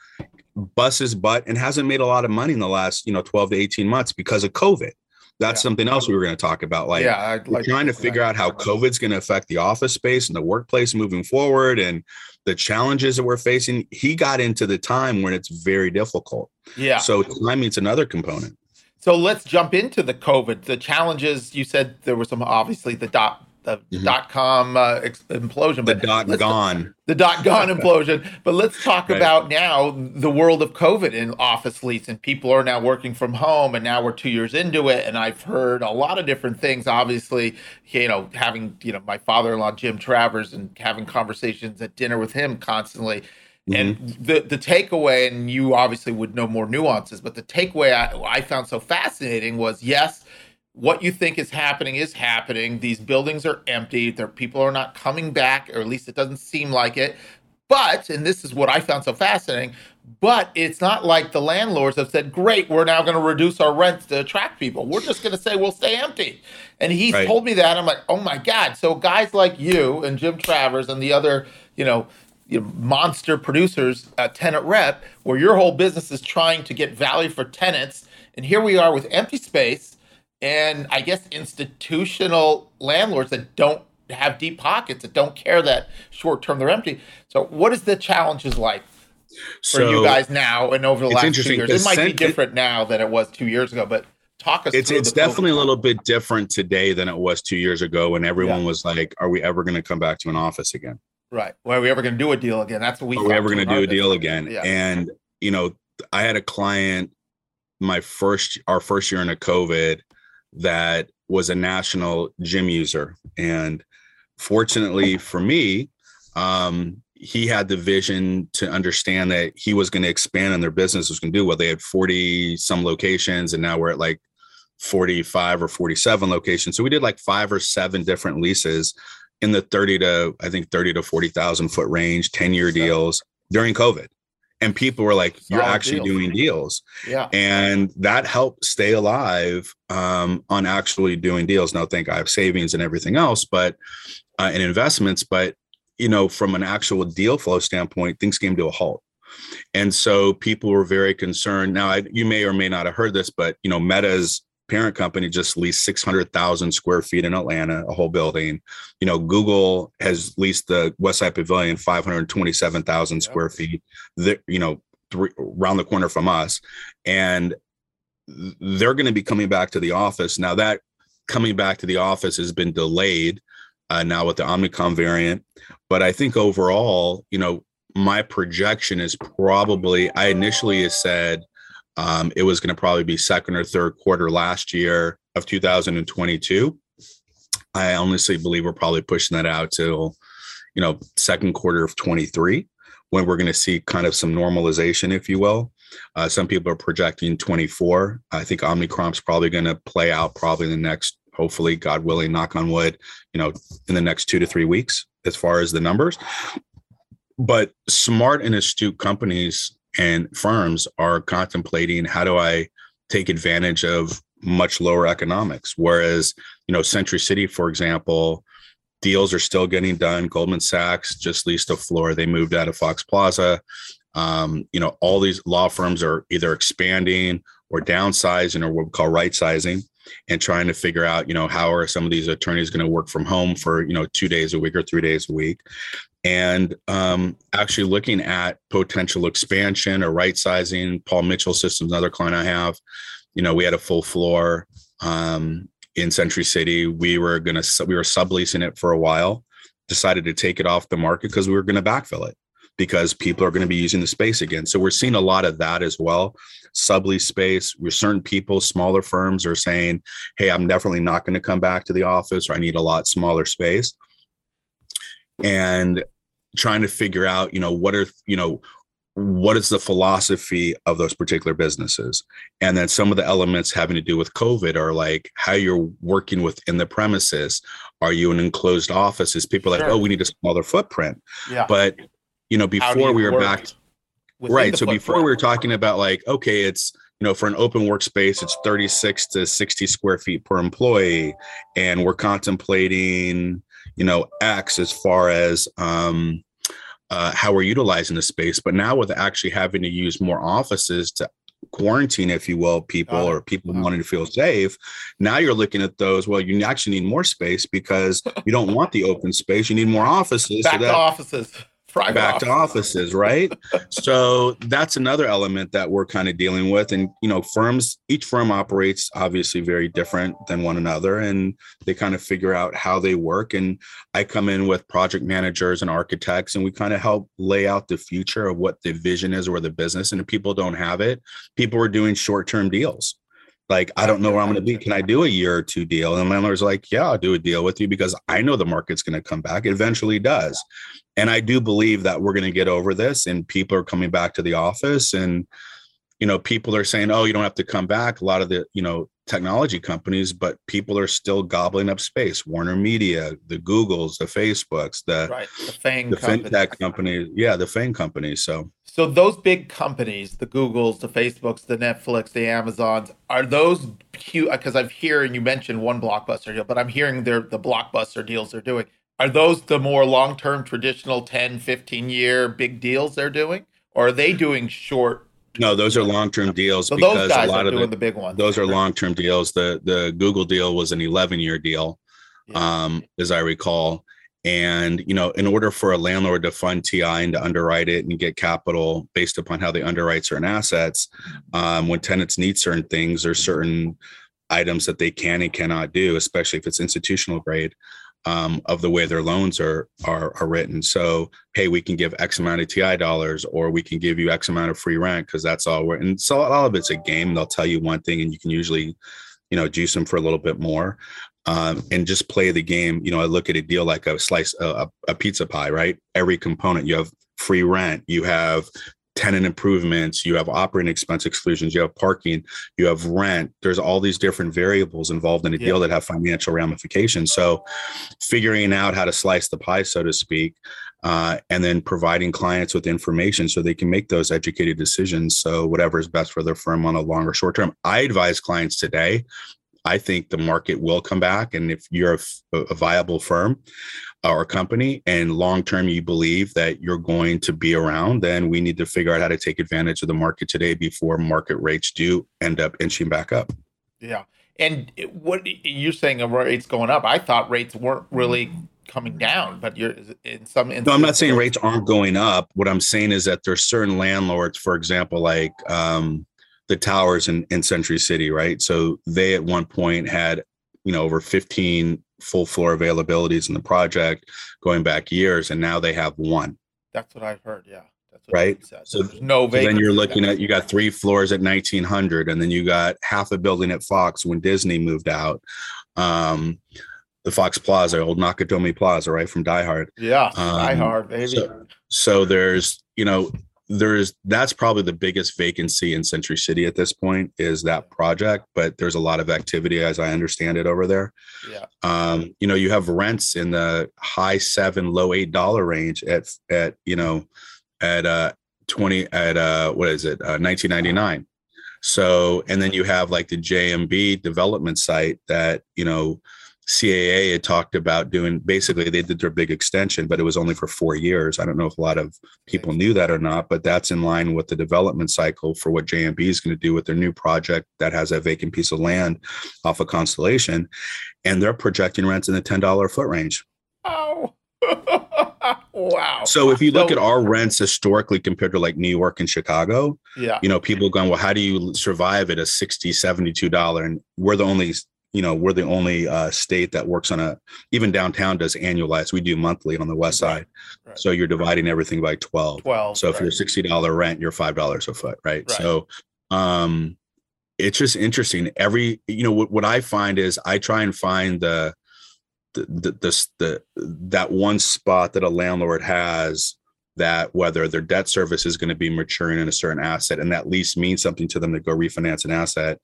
busts his butt and hasn't made a lot of money in the last you know 12 to 18 months because of covid that's yeah. something else we were going to talk about like, yeah, I'd like trying to figure out how covid's going to affect the office space and the workplace moving forward and the challenges that we're facing. He got into the time when it's very difficult. Yeah. So timing's another component. So let's jump into the covid the challenges. You said there were some obviously the dot the mm-hmm. dot com uh, implosion. But the dot gone. The dot gone implosion. But let's talk right. about now the world of COVID in office lease, and people are now working from home, and now we're two years into it, and I've heard a lot of different things. Obviously, you know, having you know my father-in-law Jim Travers and having conversations at dinner with him constantly. Mm-hmm. And the the takeaway, and you obviously would know more nuances, but the takeaway I, I found so fascinating was yes, what you think is happening is happening. These buildings are empty. Their people are not coming back, or at least it doesn't seem like it. But, and this is what I found so fascinating, but it's not like the landlords have said, great, we're now going to reduce our rents to attract people. We're just going to say we'll stay empty. And he right. told me that. I'm like, oh my God. So guys like you and Jim Travers and the other, you know, you know, monster producers at Tenant Rep, where your whole business is trying to get value for tenants. And here we are with empty space and I guess institutional landlords that don't have deep pockets that don't care that short term they're empty. So, what is the challenges like for so, you guys now and over the last two years? It might be different now than it was two years ago, but talk us. It's it's definitely a little bit different today than it was two years ago when everyone yeah. was like, "Are we ever going to come back to an office again?" Right. Well, are we ever going to do a deal again? That's what we. Are we ever going to do a deal again? Yeah. And you know, I had a client my first our first year into COVID that was a national gym user. And fortunately for me, um, he had the vision to understand that he was going to expand and their business was going to do well. They had 40 some locations and now we're at like 45 or 47 locations. So we did like five or seven different leases in the 30 to, I think 30 to 40,000 foot range, 10 year deals during COVID and people were like you're actually deal. doing deals. Yeah. And that helped stay alive um, on actually doing deals. Now think i have savings and everything else but uh, and investments but you know from an actual deal flow standpoint things came to a halt. And so people were very concerned. Now I, you may or may not have heard this but you know meta's parent company just leased 600,000 square feet in Atlanta, a whole building. You know, Google has leased the Westside Pavilion 527,000 square feet, you know, three, around the corner from us. And they're going to be coming back to the office. Now, that coming back to the office has been delayed uh, now with the Omicron variant. But I think overall, you know, my projection is probably, I initially said, um, it was going to probably be second or third quarter last year of 2022. I honestly believe we're probably pushing that out till, you know, second quarter of 23 when we're going to see kind of some normalization, if you will. Uh, some people are projecting 24. I think Omicron's probably going to play out probably in the next, hopefully, God willing, knock on wood, you know, in the next two to three weeks as far as the numbers. But smart and astute companies and firms are contemplating how do I take advantage of much lower economics. Whereas, you know, Century City, for example, deals are still getting done. Goldman Sachs just leased a floor. They moved out of Fox Plaza. Um, you know, all these law firms are either expanding or downsizing or what we call right sizing and trying to figure out, you know, how are some of these attorneys going to work from home for, you know, two days a week or three days a week and um, actually looking at potential expansion or right sizing. Paul Mitchell Systems, another client I have, you know, we had a full floor um, in Century City. We were gonna we were subleasing it for a while. Decided to take it off the market because we were going to backfill it because people are going to be using the space again. So we're seeing a lot of that as well. Sublease space. Where certain people, smaller firms, are saying, "Hey, I'm definitely not going to come back to the office, or I need a lot smaller space." and trying to figure out you know what are you know what is the philosophy of those particular businesses and then some of the elements having to do with covid are like how you're working within the premises are you an enclosed office is people sure. like oh we need a smaller footprint yeah but you know before we were back right so before we were talking about like okay it's you know, for an open workspace, it's 36 to 60 square feet per employee. And we're contemplating, you know, X as far as um, uh, how we're utilizing the space. But now with actually having to use more offices to quarantine, if you will, people or people wow. wanting to feel safe. Now you're looking at those. Well, you actually need more space because you don't want the open space. You need more offices. Back so that, offices private back to offices, right? so that's another element that we're kind of dealing with. And you know, firms, each firm operates obviously very different than one another, and they kind of figure out how they work. And I come in with project managers and architects, and we kind of help lay out the future of what the vision is or the business. And if people don't have it, people are doing short-term deals like i don't know where i'm going to be can i do a year or two deal? And the landlord's like yeah i'll do a deal with you because i know the market's going to come back. It eventually does. And i do believe that we're going to get over this and people are coming back to the office and you know people are saying oh you don't have to come back. A lot of the you know technology companies but people are still gobbling up space. Warner media the googles the facebooks the right the, FANG the fintech companies. yeah the FANG companies so. So those big companies the googles the facebooks the netflix the amazons are those cute because i'm hearing you mentioned one blockbuster deal but i'm hearing they're the blockbuster deals they're doing. Are those the more long-term traditional 10 15 year big deals they're doing? Or are they doing short no, those are long-term deals so because a lot of the, the, big ones. Those are long-term deals. The the Google deal was an 11-year deal, yeah. um, as I recall. And you know, in order for a landlord to fund TI and to underwrite it and get capital based upon how they underwrite certain assets, um, when tenants need certain things, there's certain items that they can and cannot do, especially if it's institutional grade um, of the way their loans are, are are written. So, hey, we can give X amount of TI dollars, or we can give you X amount of free rent because that's all we're. And so all of it's a game. They'll tell you one thing, and you can usually, you know, juice them for a little bit more, um, and just play the game. You know, I look at a deal like a slice, a, a pizza pie, right? Every component you have free rent, you have tenant improvements, you have operating expense exclusions, you have parking, you have rent. There's all these different variables involved in a yeah. deal that have financial ramifications. So, figuring out how to slice the pie, so to speak, uh, and then providing clients with information so they can make those educated decisions. So, whatever is best for their firm on a longer short term. I advise clients today. I think the market will come back. And if you're a, a viable firm, our company and long term you believe that you're going to be around, then we need to figure out how to take advantage of the market today before market rates do end up inching back up. Yeah. And what you're saying of rates going up, I thought rates weren't really coming down, but you're in some No, I'm not saying rates aren't going up. What I'm saying is that there's certain landlords, for example, like um, the towers in, in Century City, right? So they at one point had, you know, over 15 full floor availabilities in the project going back years, and now they have one. That's what I've heard. Yeah. right. So There's no. So then you're looking at you got three floors at 1900, and then you got half a building at Fox when Disney moved out. Um, the Fox Plaza, old Nakatomi Plaza, right from Die Hard. Yeah, um, Die Hard, baby. So, so there's you know there's that's probably the biggest vacancy in Century City at this point is that project, but there's a lot of activity as I understand it over there. Yeah. Um, you know, you have rents in the high seven, low eight dollar range at at you know at uh 20 at uh what is it uh 1999 so and then you have like the jmb development site that you know CAA had talked about doing basically they did their big extension, but it was only for four years. I don't know if a lot of people knew that or not, but that's in line with the development cycle for what JMB is going to do with their new project that has a vacant piece of land off of Constellation. And they're projecting rents in the $10 foot range. Oh. wow. So if you look so, at our rents historically compared to like New York and Chicago, yeah, you know, people going, well, how do you survive at a 60 $72? And we're the only you know we're the only uh, state that works on a even downtown does annualized we do monthly on the west side. right. so you're dividing everything by 12 12 so if you're $60 rent you're $5 a foot right, right. so um it's just interesting. Every you know what, what i find is i try and find the the, the the the that one spot that a landlord has that whether their debt service is going to be maturing in a certain asset and that lease means something to them to go refinance an asset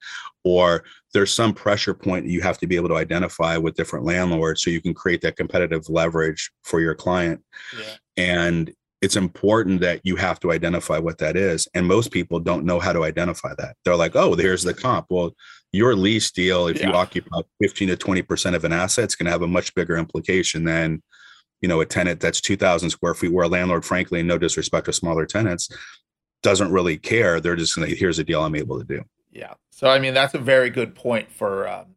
or there's some pressure point that you have to be able to identify with different landlords so you can create that competitive leverage for your client yeah. and it's important that you have to identify what that is and most people don't know how to identify that they're like oh there's the comp well your lease deal if yeah. you occupy 15 to 20% of an asset it's going to have a much bigger implication than you know, a tenant that's 2000 square feet where a landlord, frankly, and no disrespect to smaller tenants, doesn't really care. They're just going to, here's a deal I'm able to do. Yeah. So, I mean, that's a very good point for, um,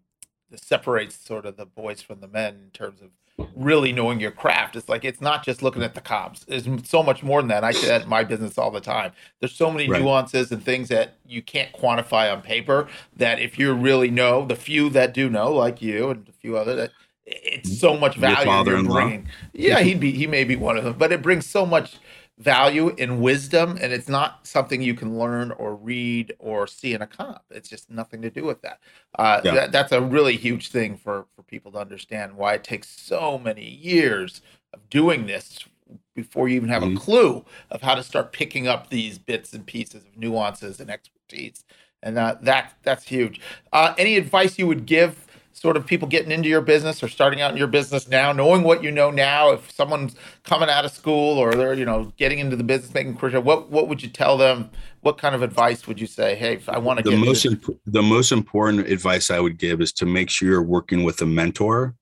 that separates sort of the boys from the men in terms of really knowing your craft. It's like it's not just looking at the comps. There's so much more than that. I say that in my business all the time. There's so many right. nuances and things that you can't quantify on paper that if you really know, the few that do know, like you and a few other that it's so much value you're bringing. Yeah, he'd be he may be one of them, but it brings so much value in wisdom and it's not something you can learn or read or see in a comp it's just nothing to do with that uh, yeah. that, that's a really huge thing for for people to understand why it takes so many years of doing this before you even have mm-hmm. a clue of how to start picking up these bits and pieces of nuances and expertise and uh, that that's huge uh, any advice you would give sort of people getting into your business or starting out in your business now, knowing what you know now, if someone's coming out of school or they're, you know, getting into the business making career, what what would you tell them? What kind of advice would you say? Hey, I want to the most imp- the most important advice I would give is to make sure you're working with a mentor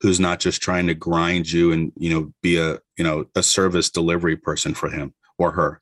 who's not just trying to grind you and you know be a you know a service delivery person for him or her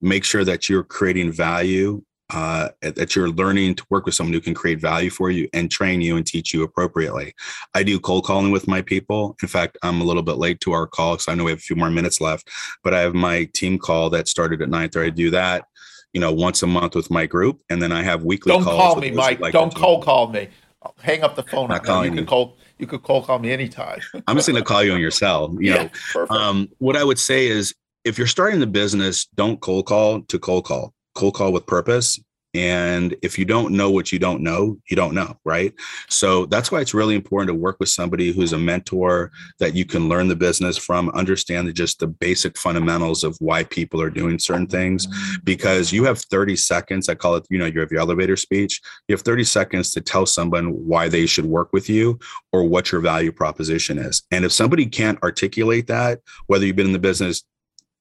make sure that you're creating value uh, that you're learning to work with someone who can create value for you and train you and teach you appropriately. I do cold calling with my people. In fact, I'm a little bit late to our call because I know we have a few more minutes left, but I have my team call that started at nine. 9:30. I do that, you know, once a month with my group, and then I have weekly. Don't call me, Mike. Like Don't cold call me. I'll hang up the phone. Not calling you can call. You could cold call me anytime. I'm just going to call you on your cell. You yeah, know, um, what I would say is, if you're starting the business, don't cold call to cold call. Cold call with purpose and if you don't know what you don't know, you don't know, right? So that's why it's really important to work with somebody who's a mentor that you can learn the business from, understand just the basic fundamentals of why people are doing certain things. Because you have 30 seconds, I call it, you know, you have your elevator speech. You have 30 seconds to tell someone why they should work with you or what your value proposition is. And if somebody can't articulate that, whether you've been in the business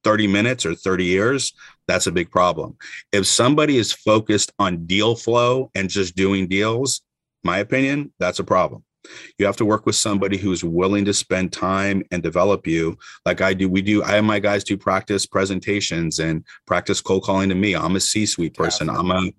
30 minutes or 30 years, that's a big problem. If somebody is focused on deal flow and just doing deals, my opinion, that's a problem. You have to work with somebody who's willing to spend time and develop you like I do. We do, I have my guys do practice presentations and practice cold calling to me. I'm a C suite person. I'm a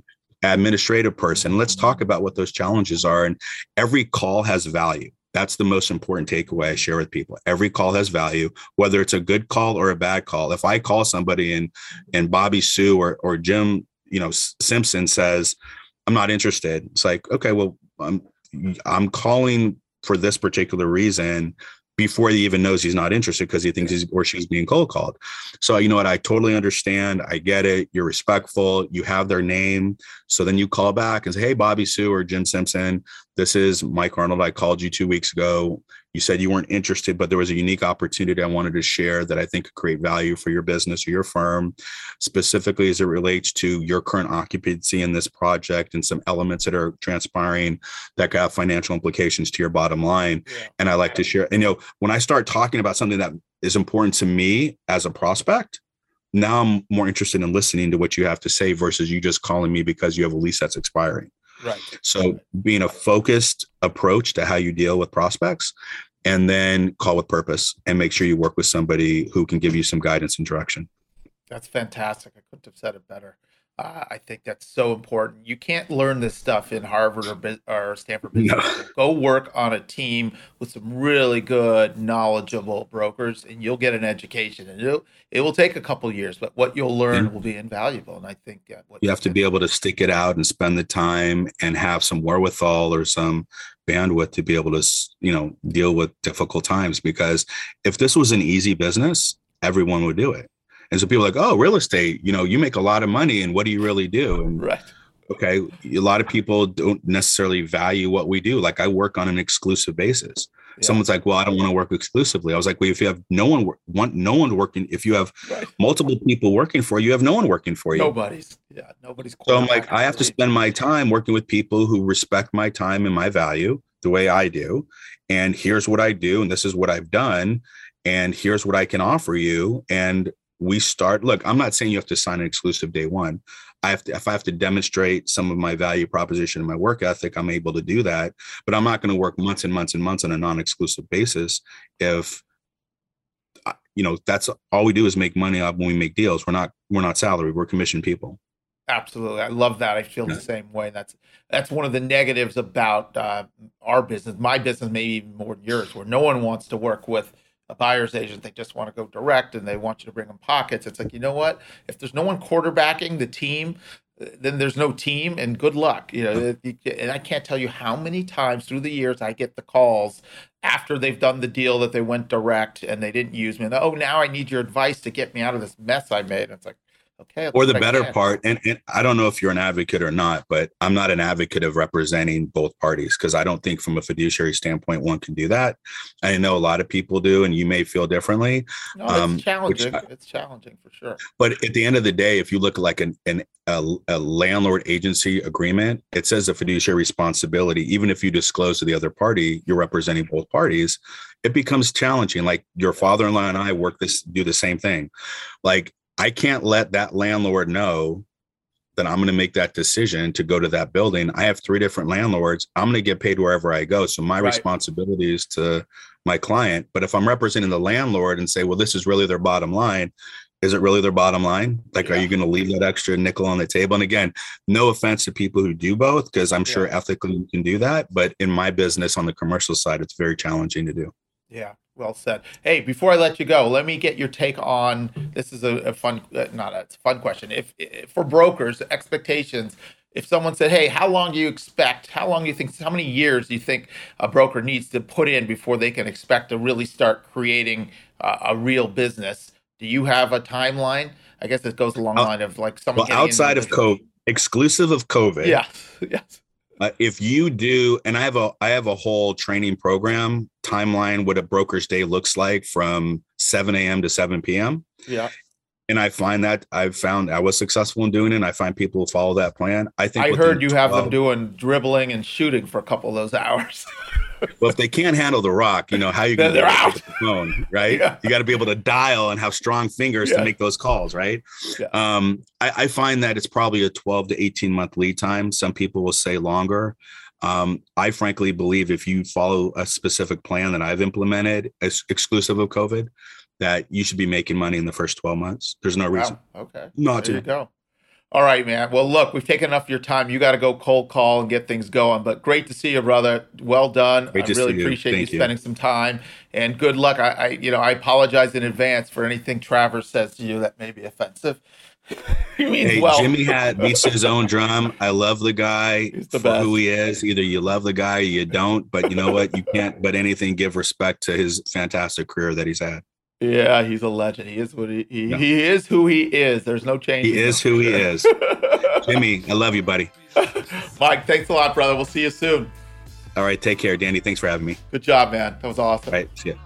administrative person. Let's talk about what those challenges are. And every call has value. That's the most important takeaway I share with people. Every call has value, whether it's a good call or a bad call. If I call somebody and and Bobby Sue or or Jim, you know, Simpson says, "I'm not interested," it's like, okay, well, I'm I'm calling for this particular reason before he even knows he's not interested because he thinks he's or she's being cold called. So you know what? I totally understand. I get it. You're respectful. You have their name. So then you call back and say, "Hey, Bobby Sue or Jim Simpson, this is Mike Arnold. I called you two weeks ago you said you weren't interested, but there was a unique opportunity I wanted to share that I think could create value for your business or your firm, specifically as it relates to your current occupancy in this project and some elements that are transpiring that could have financial implications to your bottom line. Yeah. And I like to share. And you know, when I start talking about something that is important to me as a prospect, now I'm more interested in listening to what you have to say versus you just calling me because you have a lease that's expiring. Right. So being a focused approach to how you deal with prospects and then call with purpose and make sure you work with somebody who can give you some guidance and direction. That's fantastic. I couldn't have said it better. Uh, I think that's so important. You can't learn this stuff in Harvard or, or Stanford Business no. Go work on a team with some really good, knowledgeable brokers, and you'll get an education. And it'll, it will take a couple years, but what you'll learn and will be invaluable. And I think uh, you have to be able to stick it out and spend the time and have some wherewithal or some bandwidth to be able to, you know, deal with difficult times. Because if this was an easy business, everyone would do it and so people are like, oh, real estate, you know, you make a lot of money and what do you really do? And right. Okay. A lot of people don't necessarily value what we do. Like I work on an exclusive basis. Yeah. Someone's like, well, I don't want to work exclusively. I was like, well, if you have no one want no one working, if you have right. multiple people working for you, you have no one working for you. Nobody's, yeah, nobody's. So I'm like, I have to spend my time working with people who respect my time and my value the way I do. And here's what I do, and this is what I've done, and here's what I can offer you. And we start look i'm not saying you have to sign an exclusive day one i have to if i have to demonstrate some of my value proposition and my work ethic i'm able to do that but i'm not going to work months and months and months on a non-exclusive basis if you know, that's all we do is make money when we make deals. We're not we're not salary. We're commission people. Absolutely, I love that. I feel the same way. That's that's one of the negatives about uh, our business, my business, maybe even more than yours, where no one wants to work with a buyer's agent. They just want to go direct, and they want you to bring them pockets. It's like you know what? If there's no one quarterbacking the team, uh, then there's no team, and good luck. You know, and I can't tell you how many times through the years I get the calls after they've done the deal that they went direct and they didn't use me. And, oh, now I need your advice to get me out of this mess I made. And it's like Okay. Or the better part, and, and, I don't know if you're an advocate or not, but I'm not an advocate of representing both parties because I don't think from a fiduciary standpoint one can do that. I know a lot of people do, and you may feel differently. No, it's um, challenging. I, it's challenging for sure. But at the end of the day, if you look like an, an a, a landlord agency agreement, it says a fiduciary responsibility. Even if you disclose to the other party, you're representing both parties. It becomes challenging. Like your father-in-law and I work this, do the same thing. Like I can't let that landlord know that I'm going to make that decision to go to that building. I have three different landlords. I'm going to get paid wherever I go. So my right. responsibility is to my client. But if I'm representing the landlord and say, well, this is really their bottom line, is it really their bottom line? Like, yeah. are you going to leave that extra nickel on the table? And again, no offense to people who do both, because I'm yeah. sure ethically you can do that. But in my business on the commercial side, it's very challenging to do. Yeah, well said. Hey, before I let you go, let me get your take on this. Is a, a fun, uh, not a, it's a fun question. If, if, for brokers, expectations. If someone said, "Hey, how long do you expect? How long do you think? How many years do you think a broker needs to put in before they can expect to really start creating uh, a real business?" Do you have a timeline? I guess it goes along the line of like someone well, outside of COVID, exclusive of COVID. Yeah. yes. Uh, if you do, and I have a I have a whole training program timeline what a broker's day looks like from 7 a.m. to 7 p.m. Yeah. And I find that I've found I was successful in doing it. And I find people who follow that plan. I think I heard you 12, have them doing dribbling and shooting for a couple of those hours. well, if they can't handle the rock, you know how you going to out the phone, right? Yeah. You got to be able to dial and have strong fingers yeah. to make those calls, right? Yeah. Um, I, I, find that it's probably a 12 to 18 month lead time. Some people will say longer. Um, I frankly believe if you follow a specific plan that I've implemented, as exclusive of COVID, that you should be making money in the first 12 months. There's no reason. Wow. Okay. Not there to. go. All right, man. Well, look, we've taken enough of your time. You got to go cold call and get things going. But great to see you, brother. Well done. Great I really appreciate you, you spending some time. And good luck. I, I, you know, I apologize in advance for anything Travers says to you that may be offensive. hey, well. Jimmy had beats his own drum. I love the guy the for best. who he is. Either you love the guy or you don't. But you know what? You can't. But anything give respect to his fantastic career that he's had. Yeah, he's a legend. He is what he he, yeah. he is who he is. There's no change. He is who he is. Jimmy, I love you, buddy. Mike, thanks a lot, brother. We'll see you soon. All right, take care, Danny. Thanks for having me. Good job, man. That was awesome. All right, see ya.